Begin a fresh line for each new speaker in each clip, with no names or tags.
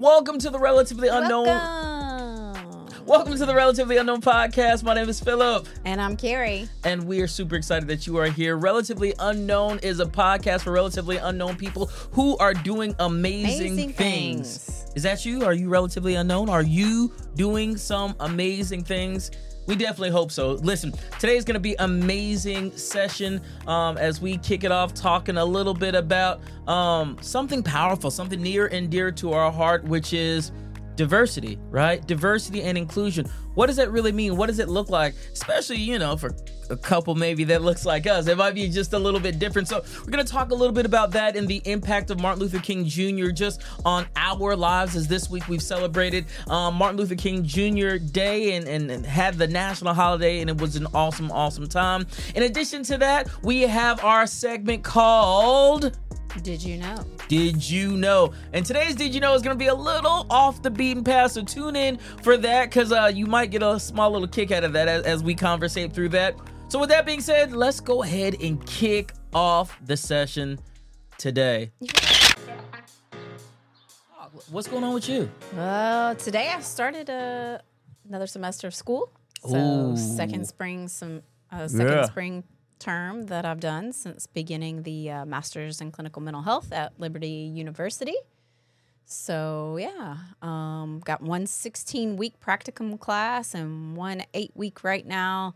Welcome to the Relatively Unknown.
Welcome.
Welcome to the Relatively Unknown podcast. My name is Philip,
And I'm Carrie.
and we are super excited that you are here. Relatively Unknown is a podcast for relatively unknown people who are doing amazing,
Amazing
things.
things.
Is that you? Are you relatively unknown? Are you doing some amazing things? We definitely hope so. Listen, today is going to be amazing session um, as we kick it off, talking a little bit about um, something powerful, something near and dear to our heart, which is diversity, right? Diversity and inclusion. What does that really mean? What does it look like? Especially, you know, for a couple maybe that looks like us. It might be just a little bit different. So, we're going to talk a little bit about that and the impact of Martin Luther King Jr. just on our lives as this week we've celebrated um, Martin Luther King Jr. Day and, and, and had the national holiday, and it was an awesome, awesome time. In addition to that, we have our segment called.
Did you know?
Did you know? And today's Did You Know is going to be a little off the beaten path. So tune in for that because uh, you might get a small little kick out of that as, as we conversate through that. So, with that being said, let's go ahead and kick off the session today. What's going on with you?
Well, today I started a, another semester of school. So
Ooh.
second spring, some uh, second
Yeah.
spring term that I've done since beginning the uh, master's in clinical mental health at Liberty University. So yeah, um, got one 16 week practicum class and one eight week right now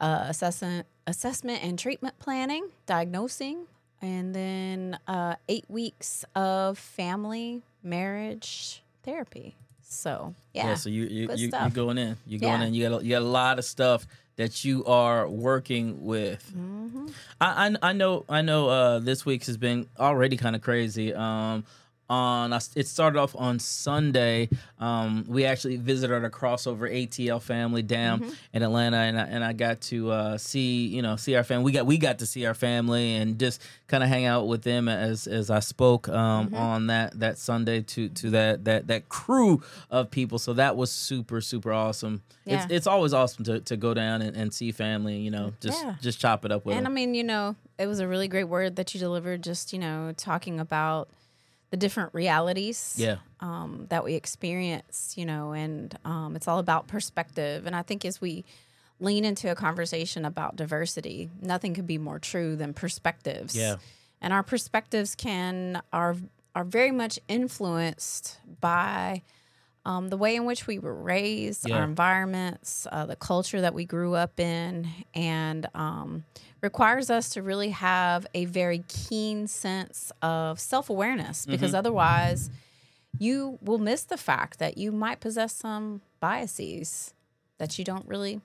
uh, assessment assessment and treatment planning, diagnosing, and then uh, eight weeks of family marriage therapy. So yeah,
so you you you,
stuff.
going in? you're going
Yeah.
in? You got a, you got a lot of stuff that you are working with.
Mm-hmm.
I, I I know I know. Uh, this week has been already kind of crazy. Um, on it started off on Sunday. Um, we actually visited our crossover ATL family down
Mm-hmm.
in Atlanta, and I, and I got to uh, see you know see our family. We got we got to see our family and just kind of hang out with them as as I spoke um,
Mm-hmm.
on that that Sunday to to that that that crew of people. So that was super super awesome.
Yeah.
It's it's always awesome to, to go down and, and see family. You know, just
Yeah.
just chop it up with
And I mean, you know, it was a really great word that you delivered. Just you know, talking about the different realities.
Yeah.
um, that we experience, you know, and um, it's all about perspective. And I think as we lean into a conversation about diversity, nothing could be more true than perspectives.
Yeah.
And our perspectives can are are very much influenced by um, the way in which we were raised,
Yeah.
our environments, uh, the culture that we grew up in, and um, requires us to really have a very keen sense of self awareness because
Mm-hmm.
otherwise, you will miss the fact that you might possess some biases that you don't really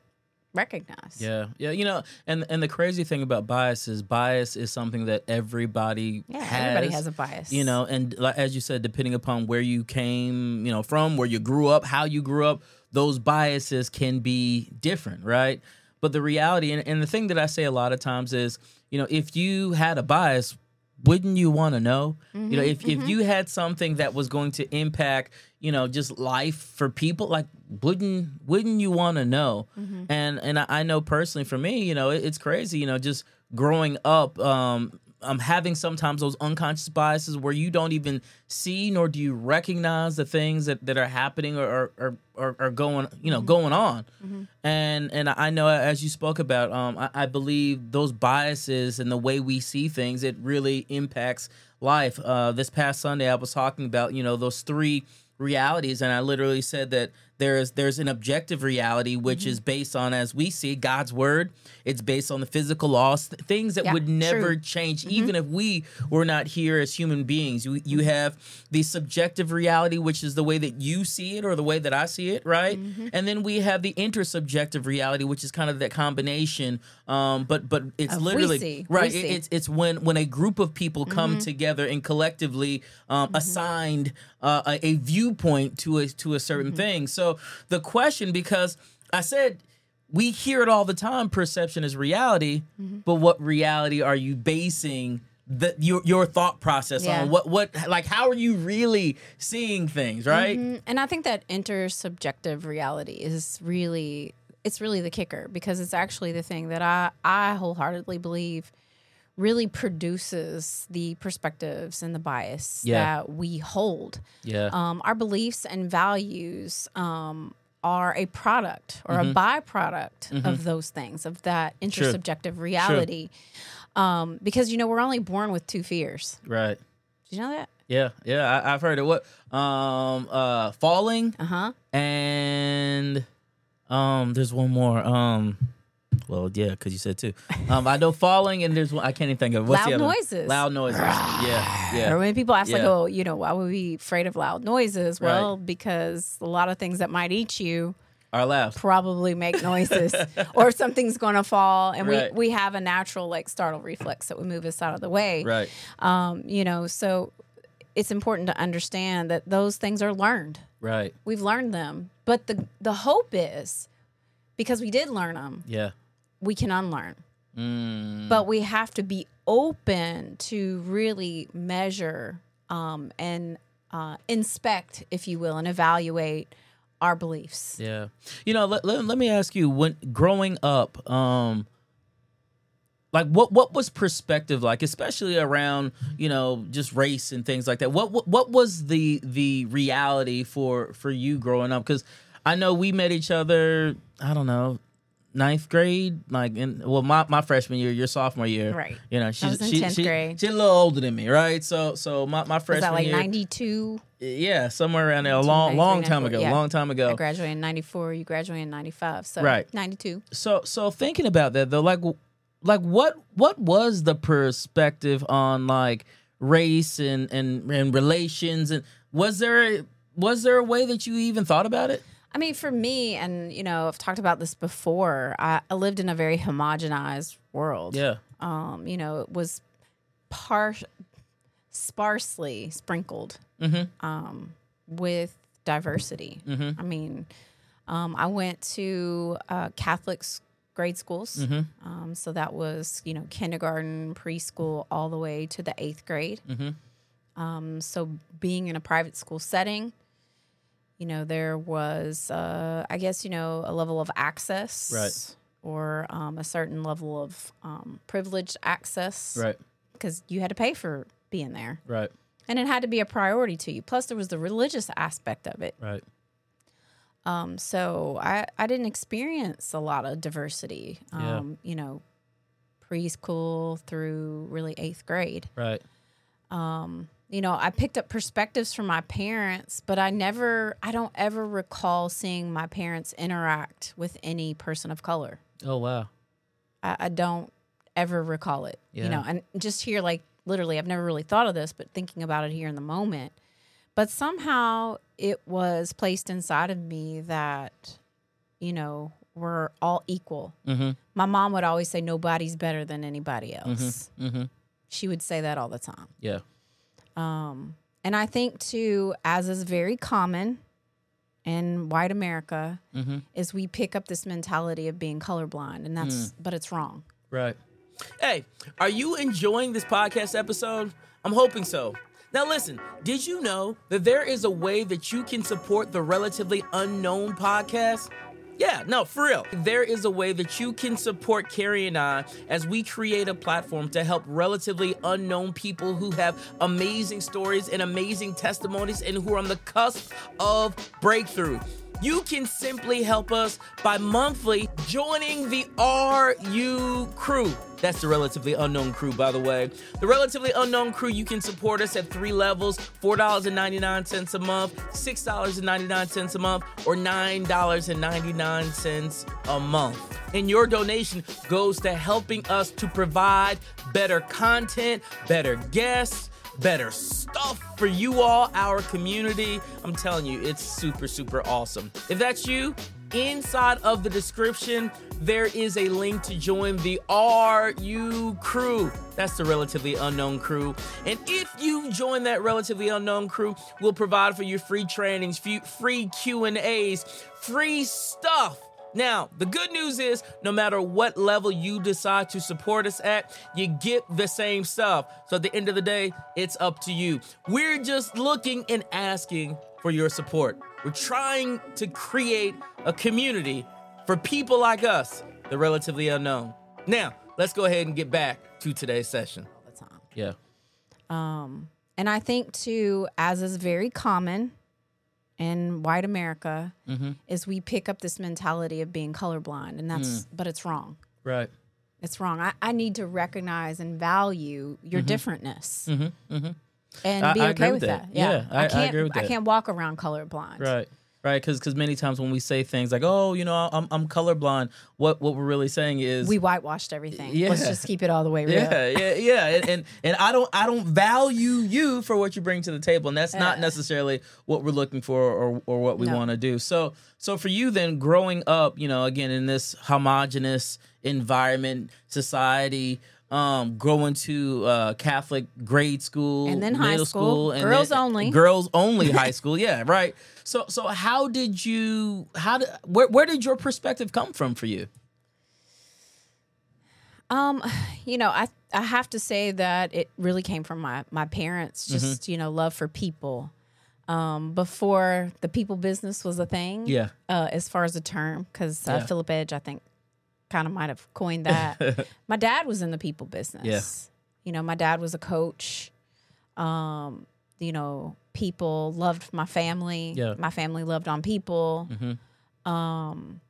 recognize.
Yeah, yeah, you know, and and the crazy thing about bias is bias is something that everybody
Yeah,
has.
everybody has a bias.
You know, and like, as you said, depending upon where you came, you know, from, where you grew up, how you grew up, those biases can be different, right? But the reality, and, and the thing that I say a lot of times is, you know, if you had a bias, wouldn't you want to know? You know, mm-hmm, if, if mm-hmm. you had something that was going to impact, you know, just life for people, like wouldn't wouldn't you want to know? Mm-hmm. And and I, I know personally for me, you know, it, it's crazy, you know, just growing up, um, I'm having sometimes those unconscious biases where you don't even see nor do you recognize the things that, that are happening or or, or, or going you know going on. And and I know as you spoke about um I, I believe those biases and the way we see things it really impacts life. Uh this past Sunday I was talking about you know those three realities and I literally said that there's there's an objective reality which
Mm-hmm.
is based on as we see God's word. It's based on the physical laws th- things that
Yeah,
would never
true. Mm-hmm.
change even if we were not here as human beings. You, you have the subjective reality which is the way that you see it or the way that I see it right?
Mm-hmm.
and then we have the intersubjective reality which is kind of that combination um but but it's literally
see,
right it- it's it's when when a group of people come together and collectively um assigned uh, a, a viewpoint to a to a certain thing. So the question because I said we hear it all the time perception is reality but what reality are you basing the, your your thought process
Yeah.
on what what like how are you really seeing things right?
Mm, And I think that intersubjective reality is really it's really the kicker because it's actually the thing that I I wholeheartedly believe really produces the perspectives and the bias
Yeah.
that we hold.
Yeah.
Um, our beliefs and values um, are a product or
Mm-hmm.
a byproduct of those things, of that intersubjective reality. Um, because, you know, we're only born with two fears.
right.
Did you know that?
Yeah. Yeah. I, I've heard it. What? Um. Uh. Falling
Uh huh.
and um. There's one more. Um. Well, yeah, because you said two. Um, I know falling, and there's one I can't even think of. What's the
Loud
other one?
noises.
Loud noises. yeah,
Or
yeah,
when people ask, like, oh, you know, why would we be afraid of loud noises?
Right.
Well, because a lot of things that might eat you
are loud.
probably make noises or something's going to fall and
Right.
we, we have a natural like startle reflex that would move us out of the way
Right.
um, you know so it's important to understand that those things are learned
Right.
we've learned them but the the hope is because we did learn them
Yeah.
We can unlearn
Mm.
but we have to be open to really measure um, and uh, inspect if you will and evaluate our beliefs
Yeah. You know, let, let, let me ask you when growing up, um like what what was perspective like especially around, you know, just race and things like that. What what, what was the the reality for for you growing up cuz I know we met each other, I don't know, ninth grade, like in well my, my freshman year, your sophomore year.
Right.
You know, she's
was in
she,
10th
she-
grade.
she's a little older than me, right? So so my, my
was
freshman
that like
year
92
Yeah, somewhere around there a long long time
94,
ago,
yeah.
long time ago.
I graduated in 94, you graduated in 95. So
Right.
92.
so so thinking about that though like like what what was the perspective on like race and and and relations and was there a, was there a way that you even thought about it
I mean, for me, and you know, I've talked about this before. I, I lived in a very homogenized world.
yeah
Um, you know, it was par sparsely sprinkled
Mm-hmm.
um, with diversity.
Mhm.
I mean, um, I went to uh, Catholic grade schools.
Mm-hmm.
Um, so that was, you know, kindergarten, preschool, all the way to the eighth grade.
Mhm.
Um, so being in a private school setting, you know, there was, uh, I guess, you know, a level of access,
Right.
or um, a certain level of um, privileged access,
right
Because you had to pay for being there,
right
and it had to be a priority to you. Plus, there was the religious aspect of it.
right
Um, so I, I didn't experience a lot of diversity,
Yeah.
um, you know, preschool through really eighth grade.
right
Um, you know, I picked up perspectives from my parents, but I never, I don't ever recall seeing my parents interact with any person of color.
oh wow
I, I don't ever recall it,
Yeah.
you know, and just here, like literally, I've never really thought of this, but thinking about it here in the moment. But somehow it was placed inside of me that, you know, we're all equal.
mm-hmm
My mom would always say, nobody's better than anybody else.
mm-hmm
She would say that all the time.
yeah
Um, and I think too, as is very common in white America,
mm-hmm
is we pick up this mentality of being colorblind, and that's but it's wrong.
Right. Hey, are you enjoying this podcast episode? I'm hoping so. Now, listen, did you know that there is a way that you can support the Relatively Unknown podcast? Yeah, no, for real. There is a way that you can support Carrie and I as we create a platform to help relatively unknown people who have amazing stories and amazing testimonies and who are on the cusp of breakthrough. You can simply help us by monthly joining the RU crew. That's the Relatively Unknown crew, by the way. The Relatively Unknown crew, you can support us at three levels $4.99 a month, $6.99 a month, or $9.99 a month. And your donation goes to helping us to provide better content, better guests, better stuff for you all, our community. I'm telling you, it's super, super awesome. If that's you, inside of the description, there is a link to join the RU crew. That's the relatively unknown crew. And if you join that relatively unknown crew, we'll provide for you free trainings, free Q&As, free stuff. Now, the good news is no matter what level you decide to support us at, you get the same stuff. So at the end of the day, it's up to you. We're just looking and asking for your support. We're trying to create a community for people like us, the relatively unknown. Now, let's go ahead and get back to today's session.
all the time.
Yeah.
Um, and I think too, as is very common in white America,
Mm-hmm.
is we pick up this mentality of being colorblind, and that's
Mm.
but it's wrong.
Right.
It's wrong. I, I need to recognize and value your differentness, and
Mm-hmm. I-
be
I
okay
agree
with that.
that.
Yeah,
Yeah, I- I
can't.
agree with that.
can't walk around colorblind.
Right. Right. Because because many times when we say things like, "Oh, you know, I'm I'm colorblind," what what we're really saying is
We whitewashed everything.
Yeah.
Let's just keep it all the way real.
Yeah, yeah, yeah, and, and and I don't I don't value you for what you bring to the table, and that's not necessarily what we're looking for or or what we
No.
want to do. So so for you then, growing up, you know, again in this homogenous environment, society, um, going to uh, Catholic grade school
And then high
middle
school.
and
Girls
then-
only.
girls only high school. Yeah, right. So so how did you how did where where did your perspective come from for you?
Um, you know, I I have to say that it really came from my my parents.
Mm-hmm.
Just you know, love for people. Um, before the people business was a thing.
Yeah.
Uh, as far as a term, because uh,
Yeah.
Philip Edge, I think, kind of might have coined that. my dad was in the people business.
Yeah.
You know, my dad was a coach. Um, you know, people loved my family.
Yeah.
My family loved on people.
Mhm.
Um,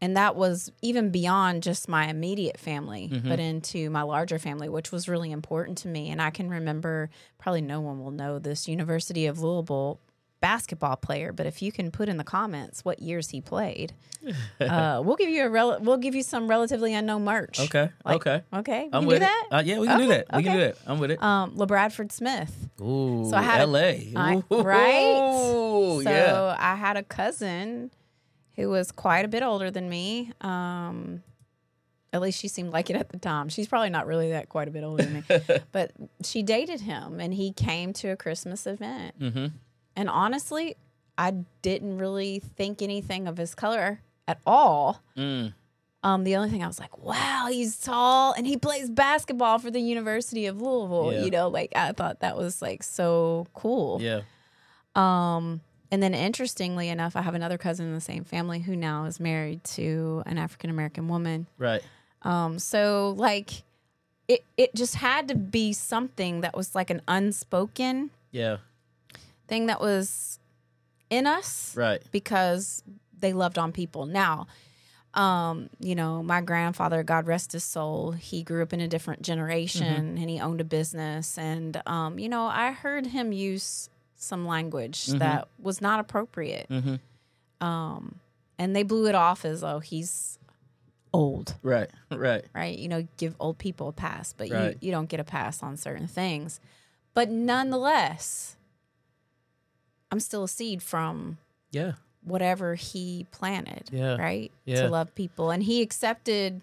and that was even beyond just my immediate family,
Mm-hmm.
but into my larger family, which was really important to me. And I can remember, probably no one will know this, University of Louisville basketball player, but if you can put in the comments what years he played, uh, we'll give you a rel- we'll give you some relatively unknown merch.
Okay.
Like,
okay.
Okay. We
I'm
can
with
do that?
Uh, yeah, we can do
Okay,
that. We can do that. I'm with it.
Um, LaBradford Smith.
Ooh,
so I had a-
L.A.
I-
Ooh,
right? so
yeah.
I had a cousin who was quite a bit older than me. Um, at least she seemed like it at the time. She's probably not really that quite a bit older than me, but she dated him, and he came to a Christmas event.
Mm-hmm.
And honestly, I didn't really think anything of his color at all.
Mm.
Um, the only thing I was like, wow, he's tall and he plays basketball for the University of Louisville.
Yeah.
You know, like I thought that was like so cool.
Yeah.
Um, and then interestingly enough, I have another cousin in the same family who now is married to an African American woman.
Right.
Um, so like it it just had to be something that was like an unspoken
Yeah.
Thing that was in us
Right.
because they loved on people. Now, um, you know, my grandfather, God rest his soul, he grew up in a different generation and he owned a business. And, um, you know, I heard him use some language that was not appropriate.
Mhm.
Um, and they blew it off as, oh, he's old,
Right. Right.
right? You know, give old people a pass, but
Right.
you, you don't get a pass on certain things. But nonetheless, I'm still a seed from
Yeah.
whatever he planted,
Yeah.
right?
Yeah.
To love people. And he accepted,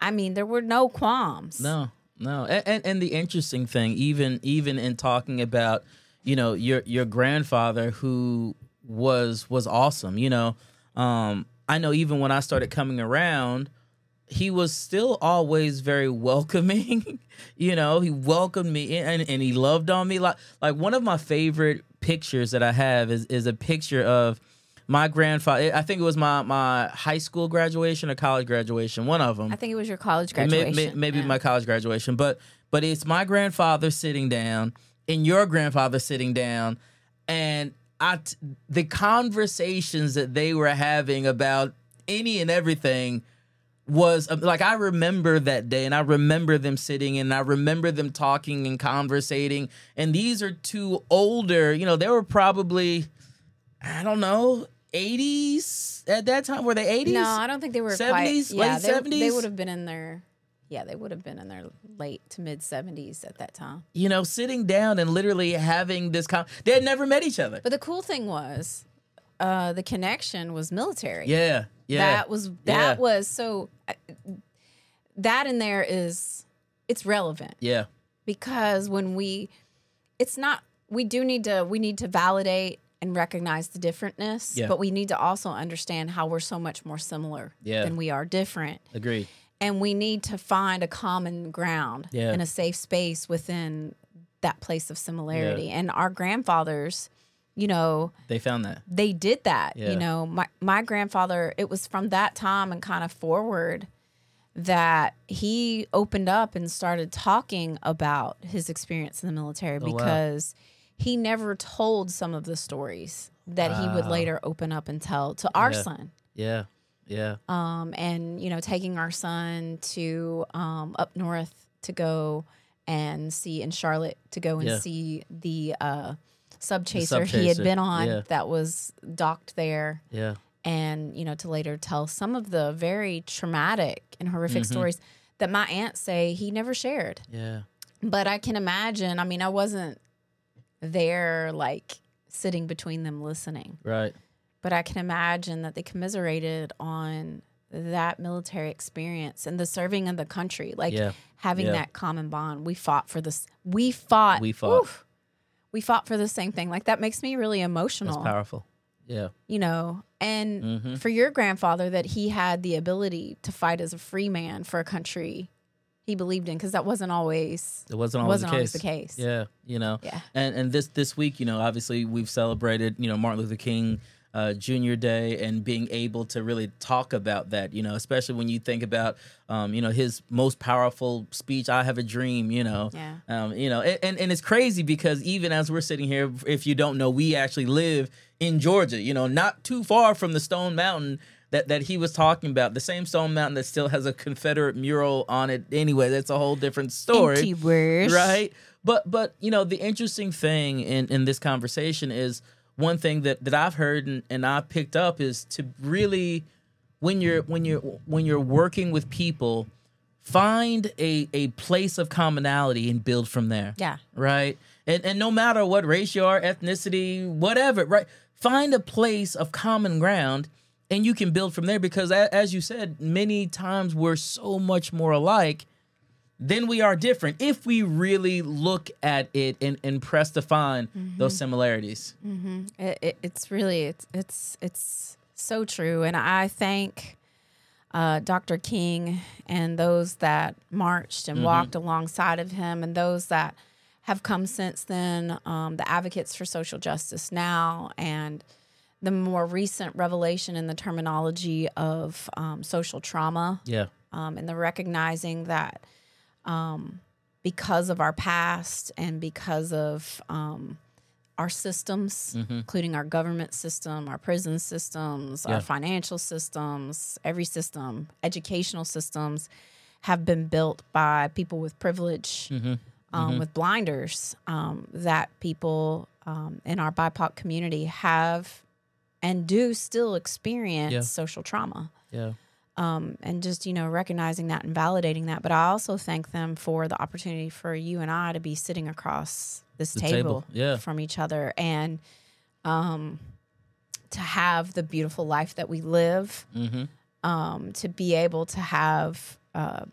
I mean, there were no qualms.
No. No. And, and and the interesting thing, even even in talking about, you know, your your grandfather who was was awesome. You know, um, I know even when I started coming around, he was still always very welcoming. you know, he welcomed me in and, and he loved on me. Like like one of my favorite pictures that I have is is a picture of my grandfather. I think it was my my high school graduation or college graduation. One of them.
I think it was your college
May-
graduation.
may- maybe
Yeah.
my college graduation, but but it's my grandfather sitting down and your grandfather sitting down, and I t- the conversations that they were having about any and everything was um, like I remember that day, and I remember them sitting, and I remember them talking and conversating. And these are two older, you know, they were probably I don't know. 80s at that time were they 80s
No, I don't think they were
70s,
quite. Yeah,
late
they,
70s?
they would have been in their. Yeah, they would have been in their late to mid seventies at that time.
you know, sitting down and literally having this con they had never met each other.
But the cool thing was, uh, the connection was military.
Yeah, yeah.
that was that
Yeah.
was so. That in there is it's relevant.
yeah,
because when we it's not we do need to we need to validate and recognize the differentness
Yeah.
but we need to also understand how we're so much more similar
Yeah.
than we are different
agree.
and we need to find a common ground
Yeah.
and a safe space within that place of similarity and our grandfathers you know
They found that.
they did that.
Yeah.
You know, my my grandfather, it was from that time and kind of forward that he opened up and started talking about his experience in the military
Oh, wow.
because he never told some of the stories that he would later open up and tell to our
Yeah.
son.
Yeah. Yeah.
Um, and you know, taking our son to um, up north to go and see in Charlotte to go and
Yeah.
see the uh, sub chaser he had been on
yeah.
that was docked there
Yeah.
and you know to later tell some of the very traumatic and horrific
Mm-hmm.
stories that my aunt say he never shared
Yeah.
but i can imagine i mean i wasn't there like sitting between them listening
Right.
but i can imagine that they commiserated on that military experience and the serving of the country like
Yeah.
having
Yeah.
that common bond we fought for this we fought
We fought.
oof, we fought for the same thing like that makes me really
That's
emotional
powerful. Yeah.
you know and
Mhm.
for your grandfather that he had the ability to fight as a free man for a country he believed in because that wasn't always
It wasn't always
wasn't
the
always
case.
the case
Yeah, you know.
Yeah.
And and this this week, you know, obviously we've celebrated, you know, Martin Luther King uh, Junior Day and being able to really talk about that, you know, especially when you think about, um, you know, his most powerful speech, "I Have a Dream," you know,
Yeah.
um, you know, and, and and it's crazy because even as we're sitting here, if you don't know, we actually live in Georgia, you know, not too far from the Stone Mountain. That, that he was talking about the same Stone Mountain that still has a Confederate mural on it. Anyway, that's a whole different story right but but you know the interesting thing in in this conversation is one thing that that i've heard and, and i picked up is to really when you're when you're when you're working with people find a a place of commonality and build from there
yeah
right? And and no matter what race you are, ethnicity, whatever, right? Find a place of common ground and you can build from there because as you said, many times we're so much more alike than we are different. If we really look at it and, and press to find those similarities.
it, it, it's really it's it's it's so true. And i thank uh, dr king and those that marched and walked alongside of him and those that have come since then um, the advocates for social justice now and the more recent revelation in the terminology of um, social trauma.
Yeah.
um, and the recognizing that um, because of our past and because of um, our systems, including our government system, our prison systems,
Yeah.
our financial systems, every system, educational systems, have been built by people with privilege, um, with blinders, um, that people um, in our BIPOC community have and do still experience
Yeah.
social trauma
Yeah.
Um, and just you know recognizing that and validating that. But I also thank them for the opportunity for you and I to be sitting across this table,
table, yeah.
from each other and um, to have the beautiful life that we live.
Mm-hmm.
Um, to be able to have uh,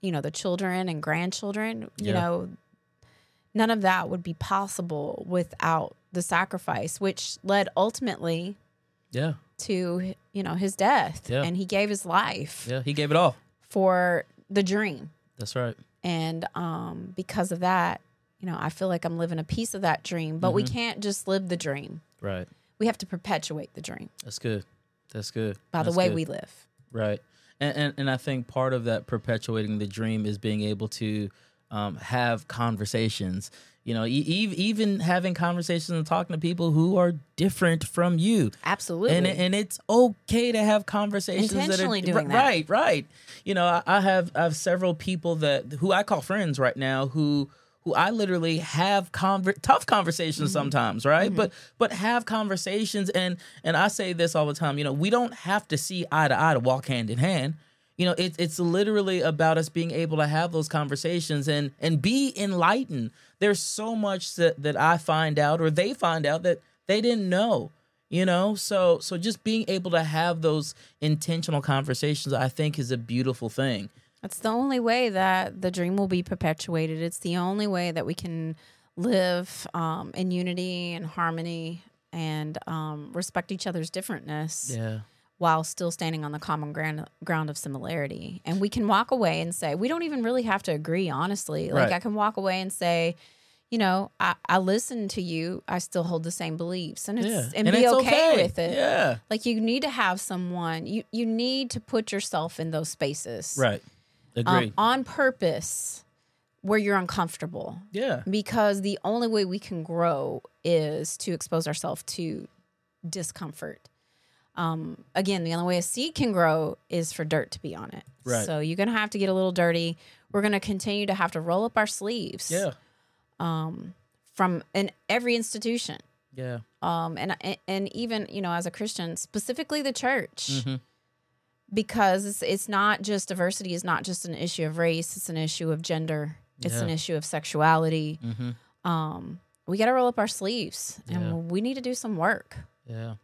you know the children and grandchildren. You
Yeah.
know, none of that would be possible without the sacrifice, which led ultimately
Yeah.
To you know his death
Yeah.
and he gave his life
Yeah. He gave it all.
for the dream
That's right.
and um because of that you know i feel like i'm living a piece of that dream but
Mm-hmm.
we can't just live the dream
Right.
we have to perpetuate the dream
That's good. That's good.
by
That's
the way
good.
we live
Right. And, and and I think part of that perpetuating the dream is being able to um, have conversations. You know, e- even having conversations and talking to people who are different from you.
absolutely
And and it's okay to have conversations
Intentionally
that are
doing that.
right, right. You know, I, I have I have several people that who I call friends right now who who I literally have conver- tough conversations mm-hmm. sometimes, right? Mm-hmm. But but have conversations and and I say this all the time. You know, we don't have to see eye to eye to walk hand in hand. You know, it's it's literally about us being able to have those conversations and and be enlightened. There's so much that that I find out or they find out that they didn't know you know? So so just being able to have those intentional conversations i think is a beautiful thing.
That's the only way that the dream will be perpetuated. It's the only way that we can live um, in unity and harmony and um, respect each other's differentness.
Yeah
while still standing on the common ground, ground of similarity. And we can walk away and say, we don't even really have to agree, honestly. Like,
Right.
I can walk away and say, you know, I, I listen to you, I still hold the same beliefs, and it's
Yeah.
and,
And
be
it's
okay,
okay.
with it.
Yeah.
Like you need to have someone. You you need to put yourself in those spaces,
Right.
um,
Agree.
on purpose, where you're uncomfortable,
yeah.
because the only way we can grow is to expose ourselves to discomfort. Um, again, the only way a seed can grow is for dirt to be on it.
Right.
So you're gonna have to get a little dirty. We're gonna continue to have to roll up our sleeves.
Yeah.
Um, from in every institution.
Yeah.
Um, and and even you know as a Christian, specifically the church,
Mhm.
because it's, it's not just diversity is not just an issue of race. It's an issue of gender. It's an issue of sexuality.
Mhm.
Um, we got to roll up our sleeves,
Yeah.
and we need to do some work.
Yeah,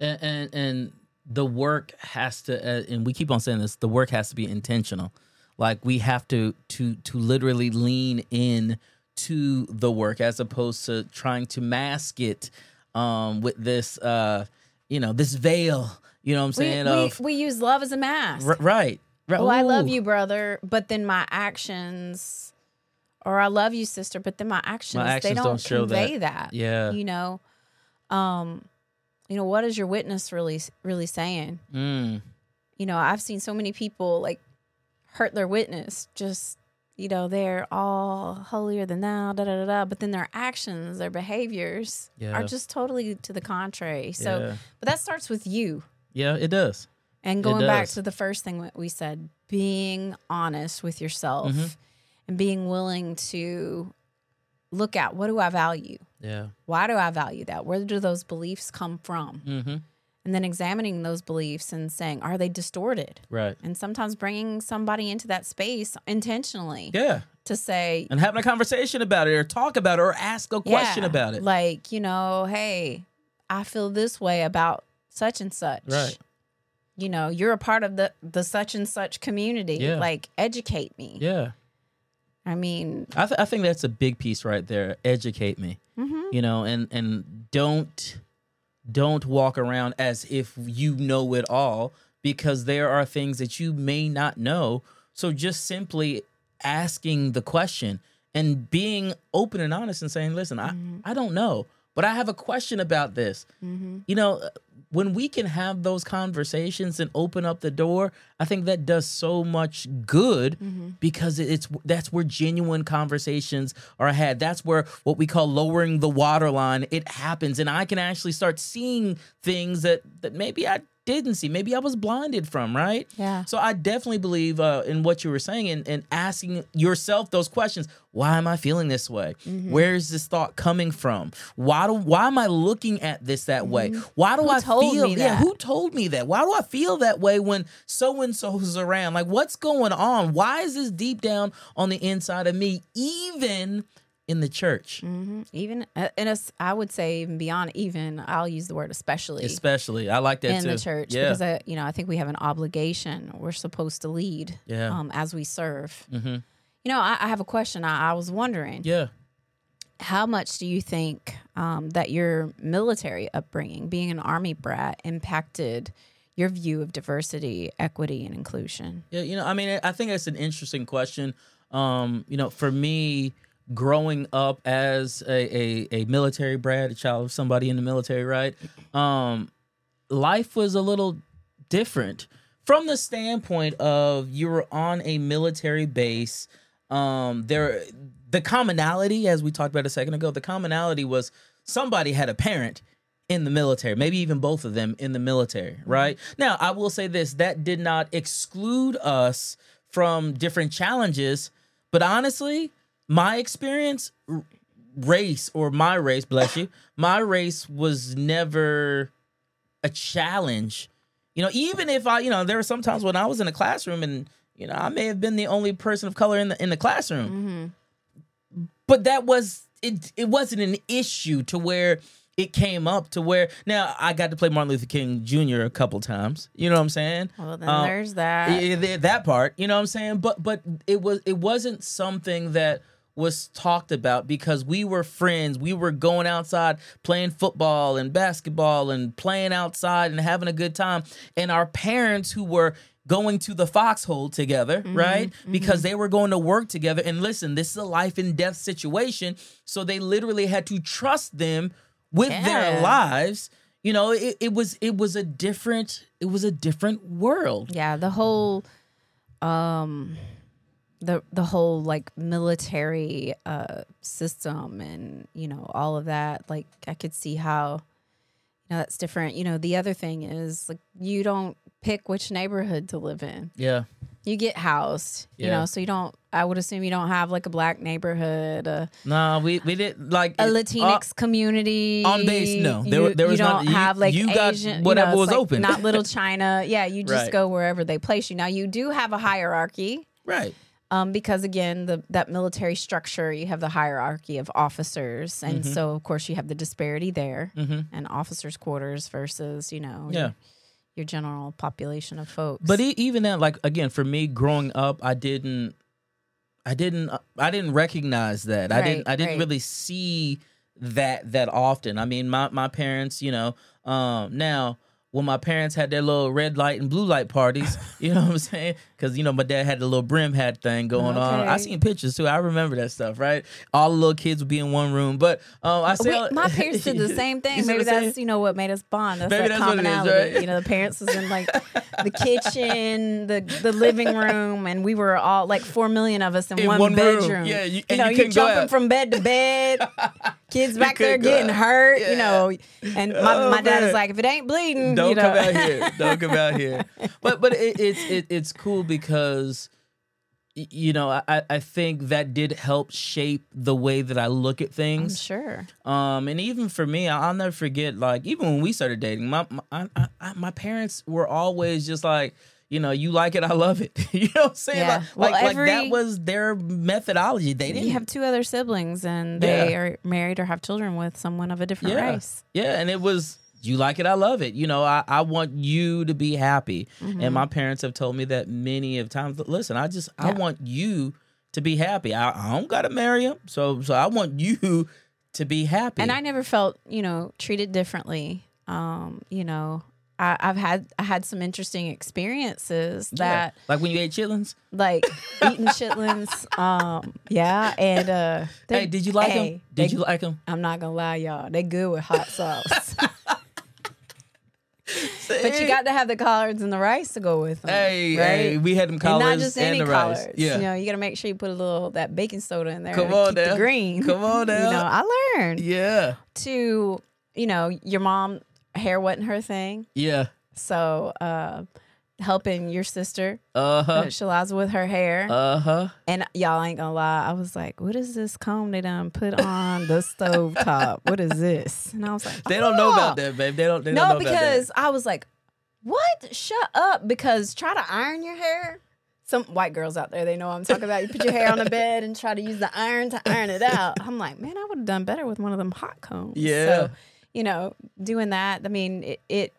and and, and the work has to, uh, and we keep on saying this. The work has to be intentional. Like we have to to to literally lean in to the work as opposed to trying to mask it um, with this, uh, you know, this veil. You know what I'm saying?
we,
of
we use love as a mask.
R- right, right.
Oh, I love you, brother, but then my actions, or I love you, sister, but then my actions, they
actions
don't,
don't show
convey that.
Yeah.
You know, um, you know, what is your witness really, really saying?
Mm,
You know, I've seen so many people like hurt their witness. Just you know, they're all holier than thou, da da da da. But then their actions, their behaviors
Yeah.
are just totally to the contrary. So,
Yeah.
but that starts with you.
yeah, it does.
And going back to the first thing that we said, being honest with yourself
Mhm.
and being willing to look at what do I value?
Yeah.
Why do I value that? Where do those beliefs come from?
Mm-hmm.
And then examining those beliefs and saying, are they distorted?
Right.
And sometimes bringing somebody into that space intentionally
Yeah.
to say,
And having a conversation about it, or talk about it, or ask a question
yeah,
about it.
Like, you know, hey, I feel this way about such and such.
Right.
You know, you're a part of the the such and such community.
Yeah.
Like, educate me.
Yeah.
I mean,
I, th- I think that's a big piece right there. Educate me,
mhm.
you know, and and don't don't walk around as if you know it all because there are things that you may not know. So just simply asking the question and being open and honest and saying, "Listen, I I don't know, but I have a question about this." Mm-hmm. You know, uh, when we can have those conversations and open up the door, I think that does so much good mm-hmm. because it's that's where genuine conversations are had. That's where what we call lowering the waterline it happens, and I can actually start seeing things that that maybe I didn't see, maybe I was blinded from. Right?
Yeah.
So I definitely believe uh, in what you were saying and, and asking yourself those questions. Why am I feeling this way?
Mm-hmm.
Where is this thought coming from? Why do why am I looking at this that way? Why do
Mm-hmm. Who
I feel yeah,
that?
who told me that? Why do I feel that way when so and so's around? Like what's going on? Why is this deep down on the inside of me even in the church?
Mhm. even, uh, and it's, I would say, even beyond even, I'll use the word especially.
Especially. I like that
in
too.
the church
Yeah.
because I, you know I think we have an obligation. We're supposed to lead
Yeah.
um, as we serve.
hmm
You know, I, I have a question. I, I was wondering,
Yeah.
how much do you think um, that your military upbringing, being an army brat, impacted your view of diversity, equity, and inclusion?
Yeah, you know, I mean, I think that's an interesting question. Um, you know, for me, growing up as a, a, a military brat, a child of somebody in the military, right? Um, life was a little different from the standpoint of you were on a military base. Um, there, the commonality, as we talked about a second ago, the commonality was somebody had a parent in the military, maybe even both of them in the military, right? Now, I will say this that did not exclude us from different challenges, but honestly, my experience, race or my race, bless you, my race was never a challenge. You know, even if I, you know, there were some times when I was in a classroom and, you know, I may have been the only person of color in the in the classroom but that was it it wasn't an issue to where it came up to where now I got to play Martin Luther King Jr. a couple times. You know what I'm saying?
Well, then
Um,
there's that.
That part, you know what I'm saying? But but it was it wasn't something that was talked about because we were friends. We were going outside playing football and basketball and playing outside and having a good time. And our parents who were going to the foxhole together, right? Because they were going to work together. And listen, this is a life and death situation. So they literally had to trust them with their lives. You know, it, it was it was a different it was a different world.
Yeah, the whole um the the whole like military uh system and you know all of that like I could see how you know that's different. You know, the other thing is like you don't pick which neighborhood to live in.
Yeah.
You get housed, you know, so you don't I would assume you don't have like a black neighborhood, a,
No, we we didn't like
a Latinx community.
on base, no. There-
you,
there was
you
not-
don't
you-
have like
you got
Asian, you
whatever
know,
was
like
open.
Not little China. Yeah, you just
Right.
go wherever they place you. Now you do have a hierarchy.
right.
Um, because again, the that military structure, you have the hierarchy of officers, and
Mm-hmm.
so of course you have the disparity there, and officers' quarters versus you know
Yeah.
your, your general population of folks.
But e- even that, like again, for me growing up, I didn't, I didn't, I didn't recognize that. I didn't, I didn't
right.
really see that that often. I mean, my my parents, you know, um, now when my parents had their little red light and blue light parties, you know what I'm saying? Because you know my dad had the little brim hat thing going on. I
Okay.
seen pictures too. I remember that stuff, right? All the little kids would be in one room, but um, I say
my parents did the same thing. Maybe
what I'm saying?
that's you know what made us bond. That's
Maybe
that
that's what it is,
commonality.
right?
You know, the parents was in like the kitchen, the the living room, and we were all like four million of us in,
In
one,
one room.
bedroom.
Yeah, you-
you know,
you
you, jumping from bed to bed. Kids back there getting
out.
hurt.
Yeah.
You know, and my,
Oh,
my dad
man.
is like, if it ain't bleeding,
don't
know.
come out here. Don't come out here. But but it, it's it, it's cool because you know I I think that did help shape the way that I look at
I'm
things.
sure.
Um, and even for me, I'll never forget. Like even when we started dating, my my, I, I, my parents were always just like. You know, you like it, I love it. you know what I'm saying?
Yeah.
Like,
Well,
like, like that was their methodology. They didn't
You have two other siblings, and they
Yeah.
are married or have children with someone of a different
yeah.
race.
Yeah, and it was you like it, I love it. You know, I, I want you to be happy.
Mm-hmm.
And my parents have told me that many of times. Listen, I just I want you to be happy. I, I don't gotta marry him. So so I want you to be happy.
and I never felt you know treated differently. Um, you know, I, I've had I had some interesting experiences
Yeah.
that
like when you ate chitlins.
like eating chitlins. Um, yeah, and uh, they-
Hey, did you like
hey,
him? Did
they-
you like them?
I'm not gonna lie, y'all. They good with hot sauce, but you got to have the collards and the rice to go with them.
Hey,
right?
hey, we had them
and
collards
not just any
the
collards.
rice. Yeah.
You know, you got to make sure you put a little that baking soda in there.
Come
to
on
the green.
Come on
down.
You
know, I learned
yeah.
to, you know, your mom hair wasn't her thing,
Yeah.
so uh, helping your sister
Uh
uh,
huh.
Shalaza with her hair.
Uh huh.
and y'all ain't gonna lie, I was like, "What is this comb they done put on the stove top? What is this?" And I was like,
They don't know
"Oh."
about that, babe. They don't. They
No,
don't know
because I was like, "What? Shut up!" Because try to iron your hair. Some white girls out there, they know what I'm talking about. You put your hair on the bed and try to use the iron to iron it out. I'm like, man, I would have done better with one of them hot combs.
Yeah.
So, you know, doing that. I mean, it. it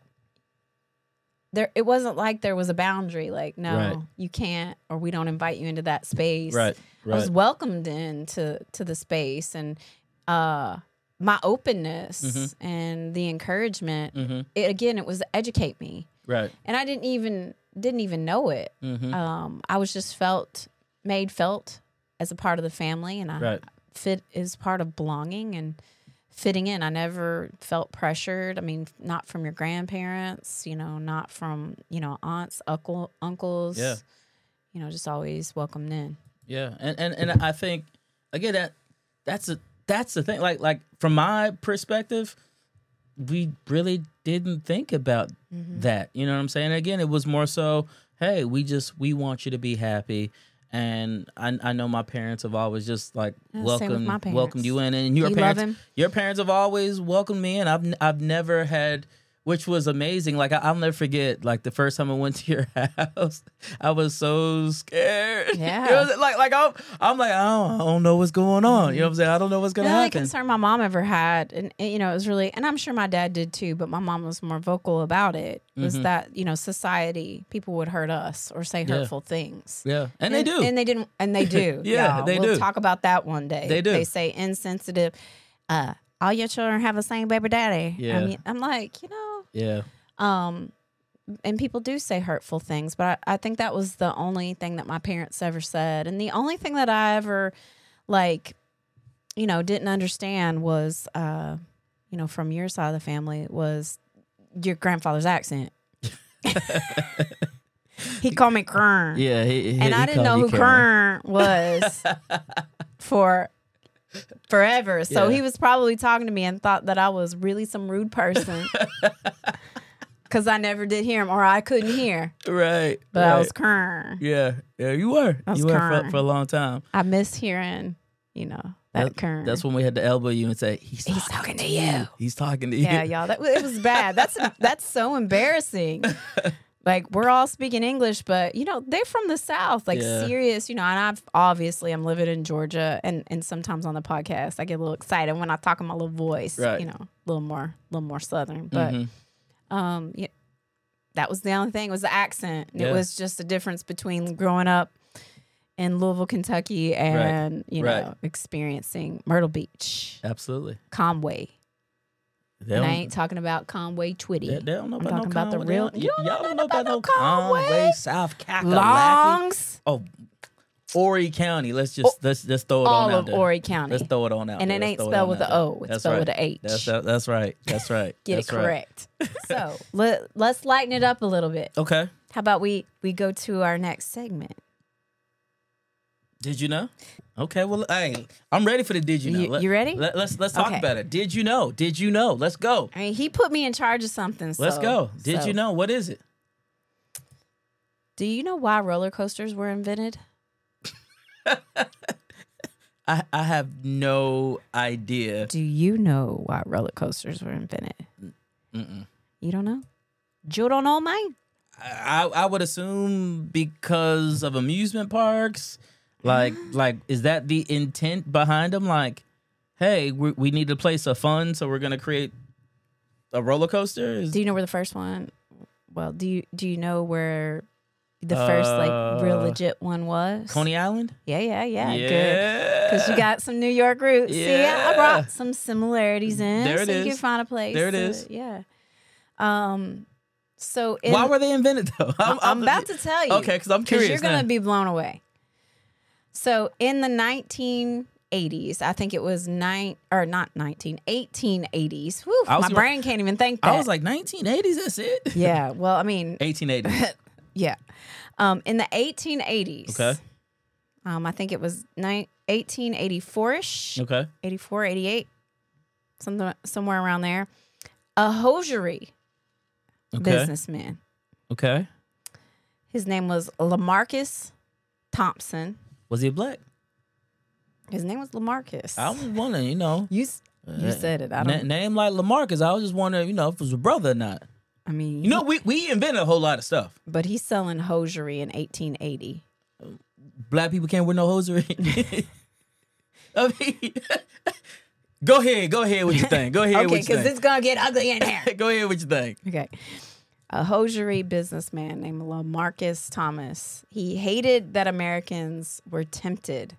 there, it wasn't like there was a boundary. Like, no,
Right.
you can't, or we don't invite you into that space.
that. Right.
I was welcomed into to the space and uh my openness
Mm-hmm.
and the encouragement
Mm-hmm.
it, again it was educate me
Right.
and i didn't even didn't even know it
Mm-hmm.
um i was just felt made felt as a part of the family and i
Right.
fit as part of belonging and fitting in i never felt pressured i mean not from your grandparents you know not from you know aunts uncle uncles
Yeah.
you know just always welcomed in
Yeah, and and and I think again that that's a that's the thing. Like like from my perspective, we really didn't think about
Mm-hmm.
that. You know what I'm saying? Again, it was more so, hey, we just we want you to be happy. And I, I know my parents have always just like welcomed welcomed you in, and your
You
parents your parents have always welcomed me. In. I've I've never had, which was amazing. Like I, I'll never forget. Like the first time I went to your house, I was so scared.
Yeah.
It was like like I'm I'm like I don't, I don't know what's going on. You know what I'm saying? I don't know what's gonna happen.
The only concern my mom ever had, and and, you know, it was really, and I'm sure my dad did too, but my mom was more vocal about it. Was
Mm-hmm.
that you know, society people would hurt us or say
Yeah.
hurtful things.
Yeah, and, they do.
and they didn't, and they do.
Yeah,
y'all.
they
we'll
do.
Talk about that one day.
They do.
They say insensitive. Uh, all your children have the same baby daddy.
Yeah.
I mean, I'm like, you know,
yeah,
um, and people do say hurtful things, but I, I think that was the only thing that my parents ever said, and the only thing that I ever like, you know, didn't understand was, uh, you know, from your side of the family was your grandfather's accent. he called me Kern.
Yeah, he, he-
and I didn't know who. Kern was for forever. So
Yeah.
he was probably talking to me and thought that I was really some rude person because I never did hear him or I couldn't hear.
Right,
But I was Kern.
Yeah, yeah, you were.
I was
You were for, for a long time.
I miss hearing, you know, that,
That-
Kern.
That's when we had to elbow you and say, "He's,
He's
talking,
talking to you."
He's talking to you."
yeah, y'all. That it was bad. That's that's so embarrassing. Like we're all speaking English, but you know they're from the South, like
Yeah.
serious. You know, and I've obviously I'm living in Georgia, and and sometimes on the podcast I get a little excited when I talk in my little voice.
Right.
You know, a little more, a little more Southern. But
Mhm.
um, yeah, that was the only thing was the accent.
Yeah.
It was just a difference between growing up in Louisville, Kentucky, and you know
Right.
experiencing Myrtle Beach,
absolutely.
Conway.
They
And I ain't talking about Conway Twitty.
they, they don't know
I'm
about
talking
no
about the real- you
don't-
don't
y'all
know
don't know
about
about
no Conway?
Conway, South Kakalaki.
Longs,
Oh, Horry County. Let's just oh, let's just throw it
all
on out
of
there.
Horry County.
Let's throw it on out.
and
there.
it ain't spelled
on
with the O. It's
That's
spelled
right.
with a H.
That's that, that's right. That's right.
Get
that's
it
right.
correct. so let, let's lighten it up a little bit.
Okay.
How about we we go to our next segment?
Did you know? Okay. Well, hey, I'm ready for the did you know.
You-
Let-
you ready?
Let, us let's talk
Okay.
about it. Did you know? Did you know? Let's go.
I mean, he put me in charge of something.
Let's go. Did
so-
you know? What is it?
Do you know why roller coasters were invented?
I I have no idea.
Do you know why roller coasters were invented?
Mm-mm.
You don't know? You don't know, man?
I I would assume because of amusement parks. Like like is that the intent behind them? Like, hey, we we need a place of fun, so we're gonna create a roller coaster. Is,
Do you know where the first one? Well, do you do you know where the first like real
Uh,
legit one was?
Coney Island.
Yeah, yeah, yeah. Good. Because you got some New York roots. See, I brought some similarities in,
There it
so you can find a place.
There it
to-
is.
Yeah. Um. So in,
Why were they invented though?
I'm, I'm about to tell you.
Okay, because I'm curious.
you're gonna be blown away. So in the 1980s, I think it was nine or not 19, 1880s. Whew, my
gonna-
brain can't even think that.
I was like 1980s. That's it.
yeah. Well, I mean,
1880s.
yeah. Um, in the 1880s.
Okay.
Um, I think it was ni- 1884ish.
Okay.
84, 88, something somewhere around there. A hosiery
Okay.
businessman.
Okay.
His name was Lamarcus Thompson.
Was he black?
His name was Lamarcus.
I was wondering. You know,
you s- you said it. I don't.
name like Lamarcus. I was just wondering. You know, if it was a brother or not.
I mean,
You know, we we invented a whole lot of stuff.
but he's selling hosiery in 1880.
Black people can't wear no hosiery. I mean, go ahead, go ahead with your thing. Go ahead
Okay,
with your
because
thing.
it's gonna get ugly in here.
go ahead with your thing.
Okay. A hosiery businessman named Lamarcus Thomas. He hated that Americans were tempted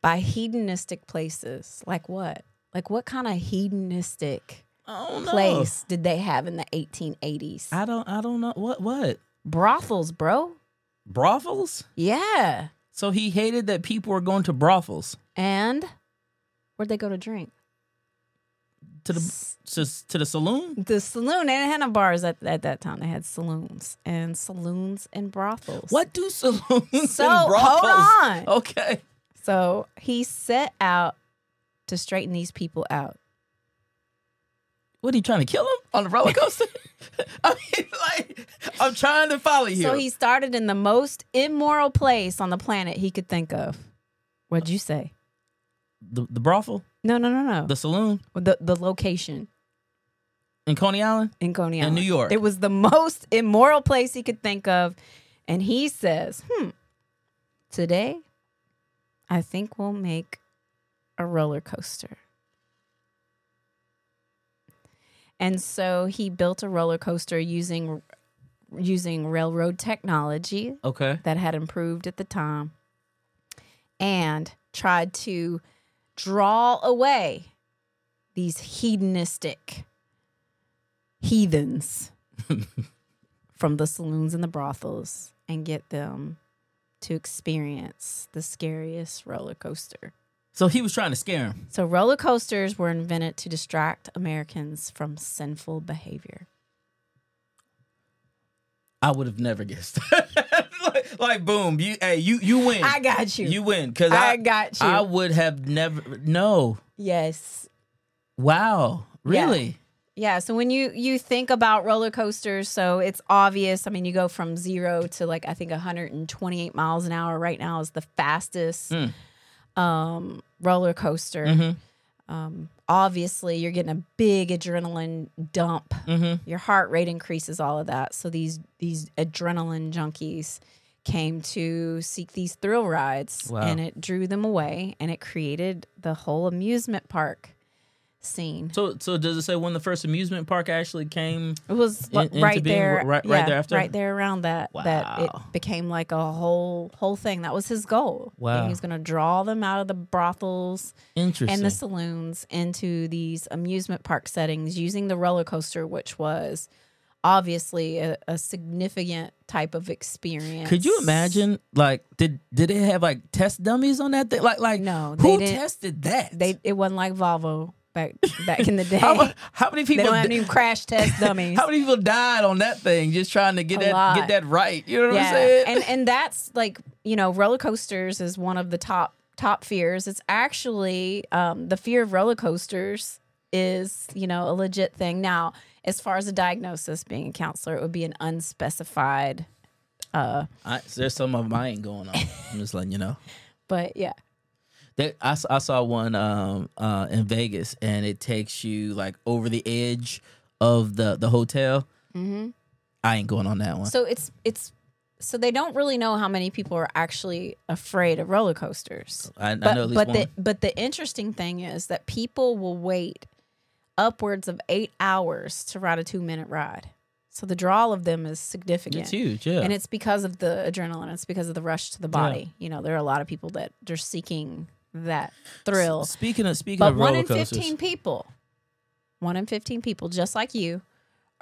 by hedonistic places. Like what? Like what kind of hedonistic place did they have in the 1880s?
I don't. I don't know what what
Brothels, bro.
brothels.
Yeah.
So he hated that people were going to brothels
And where'd they go to drink?
To the to, to the saloon.
The saloon. They didn't have no bars at, at that time. They had saloons and saloons and brothels.
What do saloons
So
and brothels?
hold on.
Okay.
So he set out to straighten these people out.
What are you trying to kill him on the roller coaster? I mean, like, I'm trying to follow you.
So he started in the most immoral place on the planet he could think of. What'd you say?
The, the brothel,
No, no, no, no.
the saloon
The the location
in Coney Island.
in Coney
In
Island,
New York.
It was the most immoral place he could think of, and he says, "Hmm, today, I think we'll make a roller coaster." And so he built a roller coaster using using railroad technology
Okay.
that had improved at the time and tried to draw away these hedonistic heathens from the saloons and the brothels and get them to experience the scariest roller coaster.
So he was trying to scare him.
So, roller coasters were invented to distract Americans from sinful behavior.
I would have never guessed. like, boom, you hey, you you win.
I got you.
You win because
I,
I,
got you.
I would have never. No,
yes.
wow, really?
Yeah, so when you you think about roller coasters, so it's obvious. I mean, you go from zero to like I think 128 miles an hour right now is the fastest
Mm.
um, roller coaster.
Mhm.
Um, obviously, you're getting a big adrenaline dump.
Mm-hmm.
Your heart rate increases, all of that. So these these adrenaline junkies came to seek these thrill rides,
Wow.
and it drew them away, and it created the whole amusement park scene.
So so does it say when the first amusement park actually came?
It was
in-
right there,
right- right there after?
right there around that. That it became like a whole whole thing. That was his goal.
Wow.
he was going to draw them out of the brothels and the saloons into these amusement park settings using the roller coaster, which was obviously a, a significant type of experience.
Could you imagine? Like, did did they have like test dummies on that thing? Like, like
No, they
who tested that?
They it wasn't like Volvo back back in the day.
how, how many
they
people?
don't have
di-
any crash test dummies.
how many people died on that thing just trying to get
A
that
lot.
get that right? You know what I'm saying?
and and that's like you know roller coasters is one of the top top fears. It's actually um, the fear of roller coasters is you know a legit thing. Now, as far as a diagnosis, being a counselor, it would be an unspecified. Uh,
I, there's some of them I ain't going on. I'm just letting you know.
but yeah,
I, I saw one um uh in Vegas and it takes you like over the edge of the the hotel.
hmm
I ain't going on that one.
so it's it's so they don't really know how many people are actually afraid of roller coasters.
I, I
but
know at least
but
one.
the but the interesting thing is that people will wait upwards of eight hours to ride a two minute ride. So the draw of them is significant.
it's huge, yeah.
And it's because of the adrenaline. It's because of the rush to the body. You know, there are a lot of people that they're seeking that thrill.
S- Speaking of speaking
But
of
one in fifteen people, one in fifteen people, just like you,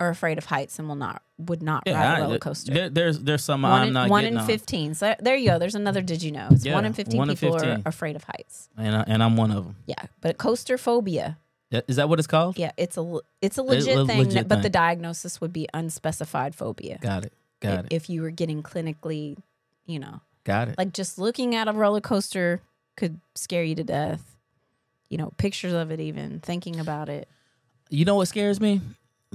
are afraid of heights and will not would not ride
I-
a roller coaster.
There, there's there's some
one
I'm
in,
not
one
getting
in
on.
fifteen. So there you go. There's another. Did you know? It's
Yeah,
one in fifteen
one in
people
15.
are afraid of heights.
and I, and I'm one of them.
Yeah, but coaster phobia.
Is that what it's called?
Yeah, it's a it's a
a
legit
le-
thing,
legit
but
thing.
the diagnosis would be unspecified phobia.
Got it. Got it.
If you were getting clinically, you know,
Got it.
like just looking at a roller coaster could scare you to death. You know, pictures of it, even thinking about it.
You know what scares me?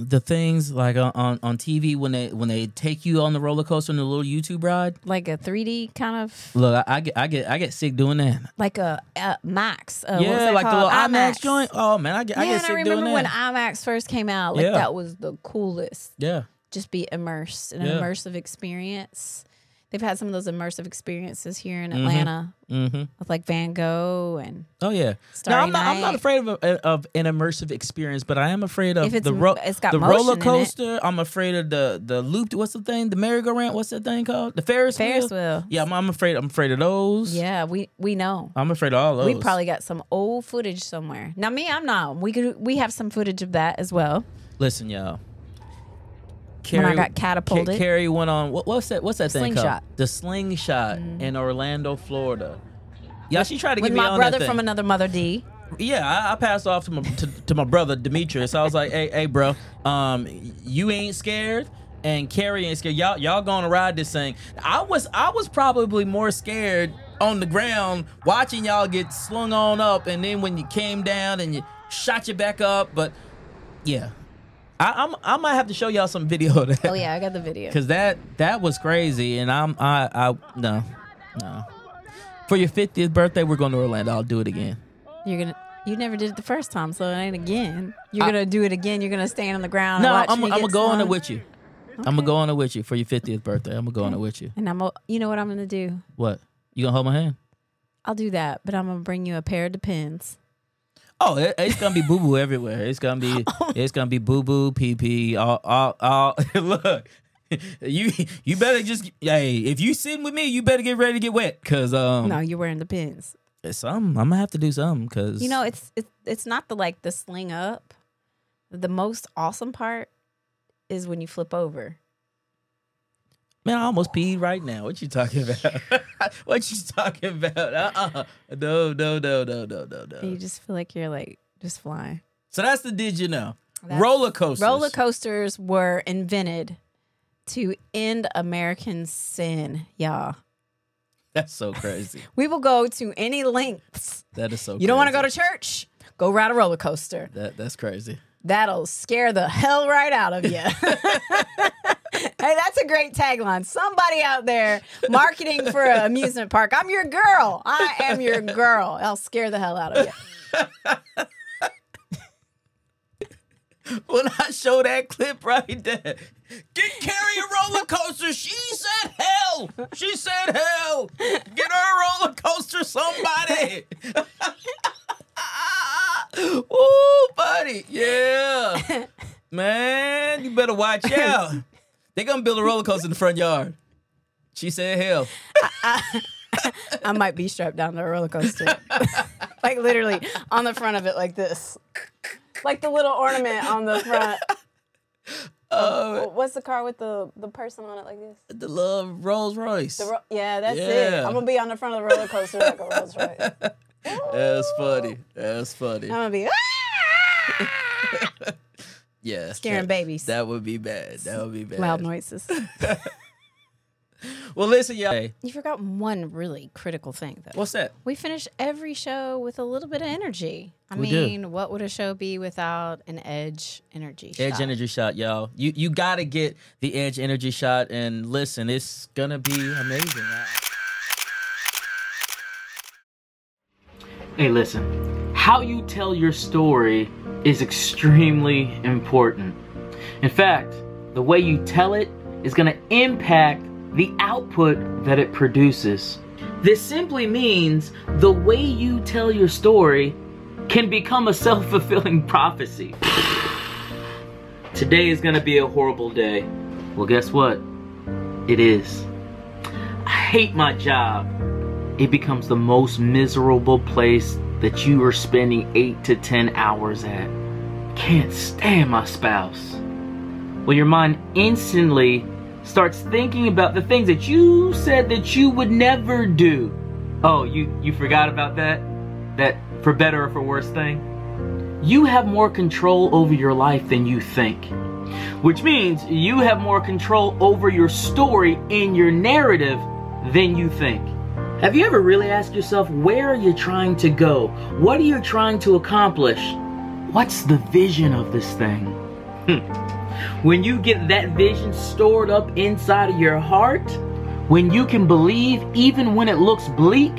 The things like on, on on TV when they when they take you on the roller coaster on the little YouTube ride.
like a 3D kind of
Look, I, I get I get I get sick doing that.
like a, uh Max. Uh,
yeah,
that
like the
called?
little IMAX joint. Oh man, I get I get sick
yeah,
get
and I remember when. IMAX first came out. Like
Yeah.
that was the coolest.
yeah.
Just be immersed in an
Yeah.
immersive experience. They've had some of those immersive experiences here in
Mhm.
Atlanta
Mm-hmm.
with like Van Gogh and
Oh yeah.
Starry
no, I'm not. I'm not afraid of a, of an immersive experience, but I am afraid of the ro-
it's got
the roller coaster. I'm afraid of the the loop. What's the thing? The merry-go-round. What's that thing called? The Ferris,
Ferris
wheel.
wheel.
Yeah, I'm, I'm afraid. I'm afraid of those.
Yeah, we we know.
I'm afraid of all those.
We probably got some old footage somewhere. Now me, I'm not. We could we have some footage of that as well.
listen, y'all.
When I got
Ca-
catapulted.
Carrie went on. What, what's that? What's that thing called?
Slingshot. Mm.
The slingshot in Orlando, Florida. Yeah, she tried to get me
my
on
brother
that thing.
from another mother D.
Yeah, I, I passed off to my to, to my brother Demetrius. I was like, "Hey, hey, bro, um, you ain't scared, and Carrie ain't scared. Y'all, y'all gonna ride this thing." I was, I was probably more scared on the ground watching y'all get slung on up, and then when you came down and you shot you back up. But yeah, I, I'm, I might have to show y'all some video of that.
Oh yeah, I got the video.
Cause that that was crazy, and I'm I I no no. For your 50th birthday, we're going to Orlando. I'll do it again.
You're gonna. You never did it the first time, so it ain't again. You're
I-
gonna do it again. You're gonna stand on the ground.
No,
and watch
I'm, I'm gonna go on it with you. I'm gonna go on it with you for your 50th birthday. I'm gonna go on it with you.
And I'm. a- You know what I'm gonna do?
What? You gonna hold my hand?
I'll do that, but I'm gonna bring you a pair of Depends.
Oh, it, it's gonna be boo boo everywhere. It's gonna be it's gonna be boo boo pee pee. All all all. Look, you you better just hey. If you sitting with me, you better get ready to get wet. Cause um,
no, you're wearing Depends.
it's something. I'm gonna have to do something. Cause
You know, it's it's it's not the like the sling up. The most awesome part is when you flip over.
Man, I almost peed right now. What you talking about? what you talking about? Uh-uh. No, no, no, no, no, no,
You just feel like you're like just flying.
So that's the did you know?
That's-
roller coasters.
Roller coasters were invented to end American sin, y'all.
That's so crazy.
We will go to any lengths.
That is so.
You don't want to go to church? Go ride a roller coaster.
That that's crazy.
That'll scare the hell right out of you. hey, that's a great tagline. Somebody out there marketing for an amusement park. I'm your girl. I am your girl. I'll scare the hell out of you.
When I show that clip right there, get Carrie a roller coaster. She said hell. She said hell. Get her a roller coaster, somebody. Ooh, buddy. Yeah. Man, you better watch out. They gonna build a roller coaster in the front yard. She said hell.
I might be strapped down to a roller coaster. like literally on the front of it, like this. Like the little ornament on the front.
Uh,
What's the car with the, the person on it like this?
the little Rolls Royce.
The ro- yeah, that's it. I'm gonna be on the front of the roller coaster like a Rolls Royce.
That's funny. That's funny.
I'm gonna be "Ah!"
Yeah.
scaring
that,
babies.
That would be bad. That would be bad.
Loud noises.
Well, listen, y'all. Hey,
You forgot one really critical thing though.
what's that?
We finish every show with a little bit of energy. I
We do.
mean, what would a show be without an edge energy?
Edge
shot?
energy shot, y'all. You you gotta get the edge energy shot, and listen, it's gonna be amazing.
Hey, listen. How you tell your story is extremely important. In fact, the way you tell it is going to impact the output that it produces. This simply means the way you tell your story can become a self fulfilling prophecy. Today is going to be a horrible day. Well, guess what? It is. I hate my job it becomes the most miserable place that you are spending 8 to 10 hours at. Can't stand my spouse. Well, your mind instantly starts thinking about the things that you said that you would never do. Oh, you you forgot about that? That for better or for worse thing? You have more control over your life than you think. Which means you have more control over your story in your narrative than you think. Have you ever really asked yourself, where are you trying to go? What are you trying to accomplish? What's the vision of this thing? Hmm. When you get that vision stored up inside of your heart, when you can believe even when it looks bleak.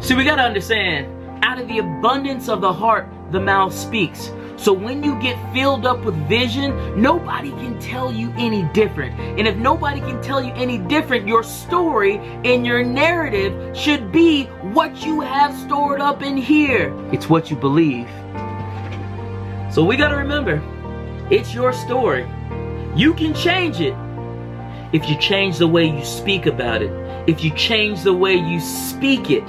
See, we gotta understand, out of the abundance of the heart, the mouth speaks. So when you get filled up with vision, nobody can tell you any different. And if nobody can tell you any different, your story and your narrative should be what you have stored up in here. It's what you believe. So we gotta remember, it's your story. You can change it if you change the way you speak about it, if you change the way you speak it,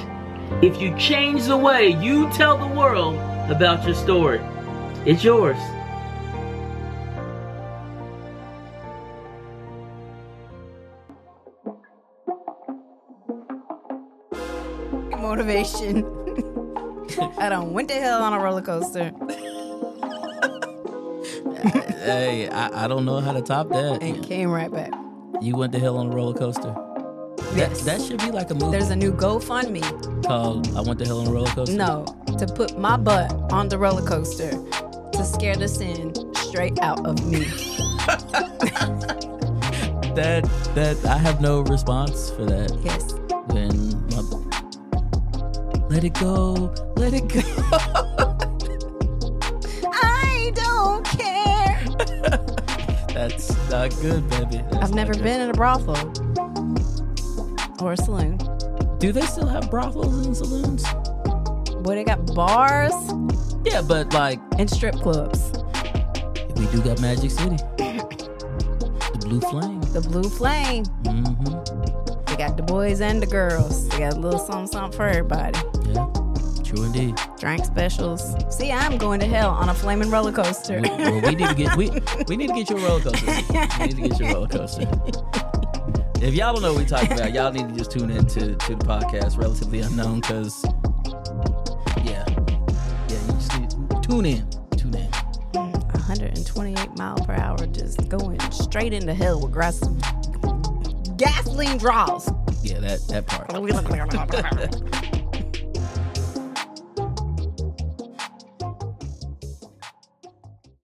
if you change the way you tell the world about your story. It's yours.
Motivation. I don't went to hell on a roller coaster
hey, I, I don't know how to top that.
and came right back.
You went to hell on a roller coaster.
Yes.
That should be like a movie
There's a new GoFundMe.
called "I Went to Hell on a Roller Coaster."
No, to put my butt on the roller coaster to scare the sin straight out of me.
that that I have no response for that.
Yes.
When my, let it go, let it go.
I don't care.
That's not good, baby. That's
I've never
good.
been in a brothel or a saloon.
Do they still have brothels and saloons?
Boy, they got bars
Yeah, but like
and strip clubs.
we do got Magic City, the Blue Flame.
The Blue Flame.
Mm-hmm.
They got the boys and the girls. They got a little something, something for everybody.
Yeah, true indeed.
Drink specials. See, I'm going to hell on a flaming roller coaster.
We, well, we need to get we we need to get you a roller coaster. We need to get you a roller coaster. if y'all don't know what we talking about, y'all need to just tune in to, to the podcast, Relatively Unknown, because, tune in. Tune in.
128 mile per hour, just going straight into hell with grass, gasoline draws.
Yeah, that, that part.